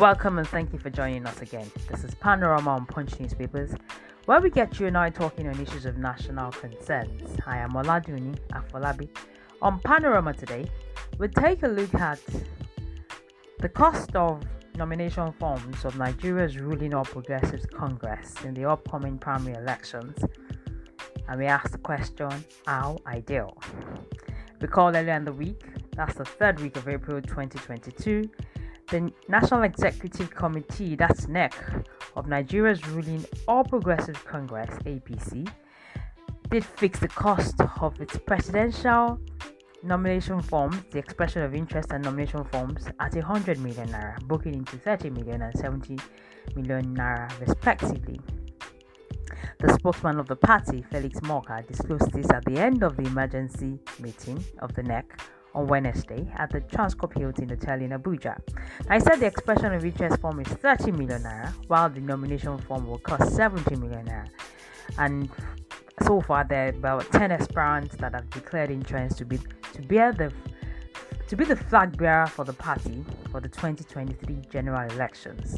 Welcome and thank you for joining us again. This is Panorama on Punch Newspapers, where we get you and I talking on issues of national concerns. I am Oladuni Afolabi. On Panorama today, we take a look at the cost of nomination forms of Nigeria's ruling All Progressives Congress in the upcoming primary elections. And we ask the question, how ideal? Recall earlier in the week, that's the third week of April 2022, the National Executive Committee, that's NEC, of Nigeria's ruling All Progressive Congress, APC, did fix the cost of its presidential nomination forms, the expression of interest and nomination forms, at 100 million naira, booking into 30 million and 70 million naira, respectively. The spokesman of the party, Felix Morka, disclosed this at the end of the emergency meeting of the NEC on Wednesday at the Transcorp Hilton Hotel in Abuja. I said the expression of interest form is 30 million naira, while the nomination form will cost 70 million naira. And so far, there are about 10 aspirants that have declared interest to be to bear the to be the flag bearer for the party for the 2023 general elections.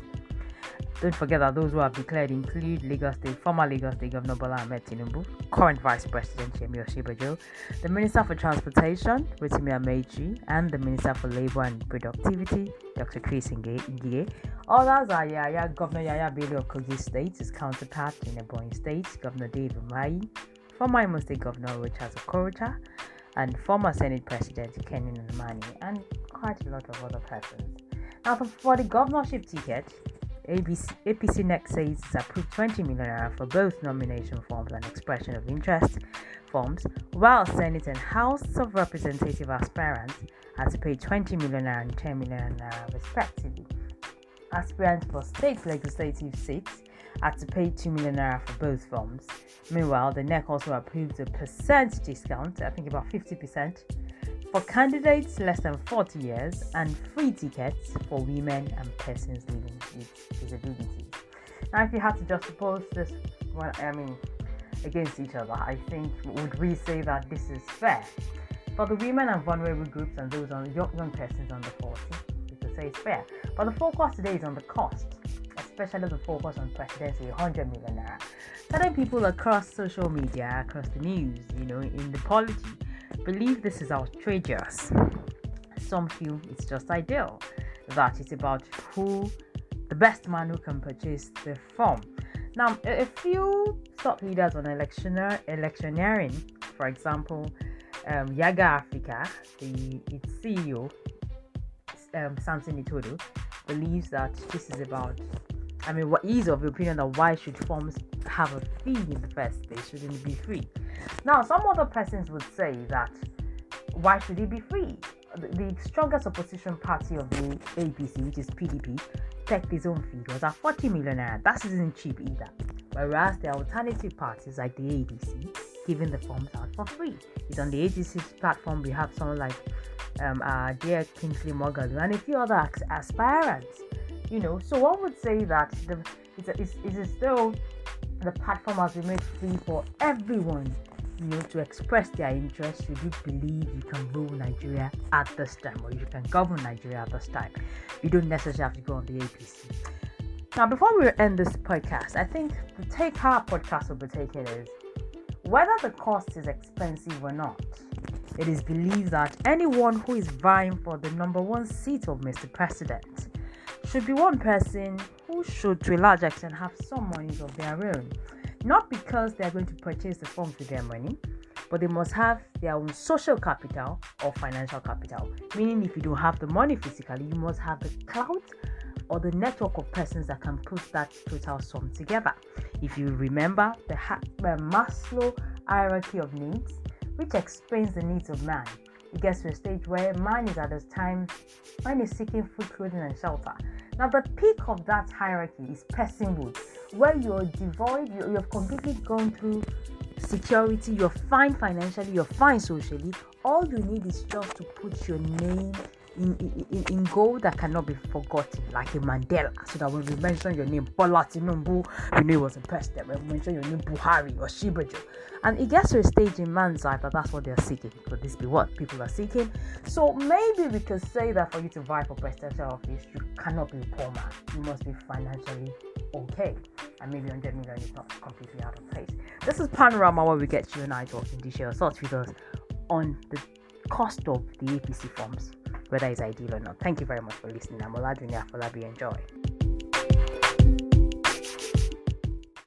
Don't forget that those who have declared include Lagos State, former Lagos State Governor Bola Ahmed Tinubu, current Vice President Yemi Osinbajo, the Minister for Transportation, Rotimi Amaechi, and the Minister for Labour and Productivity, Dr. Chris Ngige. Others are Yaya, Governor Yaya Bello of Kogi State, his counterpart in Ebonyi State, Governor Dave Umahi, former Imo State Governor Rochas Okorocha, and former Senate President Kenny Nnamani, and quite a lot of other persons. Now, for the governorship ticket, ABC, APC next says it's approved 20 million naira for both nomination forms and expression of interest forms, while Senate and House of Representative aspirants had to pay 20 million naira and 10 million naira respectively. Aspirants for state legislative seats had to pay 2 million naira for both forms. Meanwhile, the NEC also approved a percent discount, I think about 50%, for candidates less than 40 years and free tickets for women and persons living with disabilities. Now, if you had to just juxtapose this, well, I mean, against each other, I think would we say that this is fair for the women and vulnerable groups and those on young, young persons under 40? We could say it's fair. But the focus today is on the cost, especially the focus on presidency, 100 million naira. Certain people across social media, across the news, you know, in the polity believe this is outrageous. Some feel it's just ideal, that it's about who, the best man who can purchase the form. Now, a few thought leaders on electioner, electioneering, for example, um, Yiaga Africa, the its CEO, um, Samson Itodo, believes that this is about. I mean, what is of the opinion that why should forms have a fee in the first place? Shouldn't it be free? Now, some other persons would say that why should he be free? The, strongest opposition party of the APC, which is PDP, checked his own figures at 40 million naira. That isn't cheap either. Whereas the alternative parties like the ADC giving the forms out for free. It's on the ADC's platform. We have someone like um, uh, dear Kingsley Moghalu and a few other aspirants. You know, so one would say that the, it's, a, it's, it's still the platform has been made free for everyone you know, to express their interest, you do believe you can rule Nigeria at this time or you can govern Nigeria at this time. You don't necessarily have to go on the APC. Now, before we end this podcast, I think the take our podcast will be taken is whether the cost is expensive or not. It is believed that anyone who is vying for the number one seat of Mr. President should be one person who should, to a large extent, have some monies of their own not because they are going to purchase the forms with their money, but they must have their own social capital or financial capital. Meaning, if you don't have the money physically, you must have the clout or the network of persons that can put that total sum together. If you remember the, ha- the Maslow hierarchy of needs, which explains the needs of man, it gets to a stage where man is at this time man is seeking food, clothing, and shelter. Now, the peak of that hierarchy is personhood, where you're devoid, you, you've completely gone through security, you're fine financially, you're fine socially. All you need is just to put your name in, in, in gold that cannot be forgotten, like a Mandela, so that when we mention your name, Bola Tinubu, we know it was a. When we mention your name, Buhari Osinbajo. And it gets to a stage in man's life that that's what they're seeking. Could this be what people are seeking? So maybe we could say that for you to vie for presidential office, you cannot be poor man. You must be financially okay. And maybe 100 million is not completely out of place. This is Panorama where we get you and I talking to share thoughts with us on the cost of the APC forms, whether it's ideal or not. Thank you very much for listening. I'm Oladuni Afolabi. Enjoy.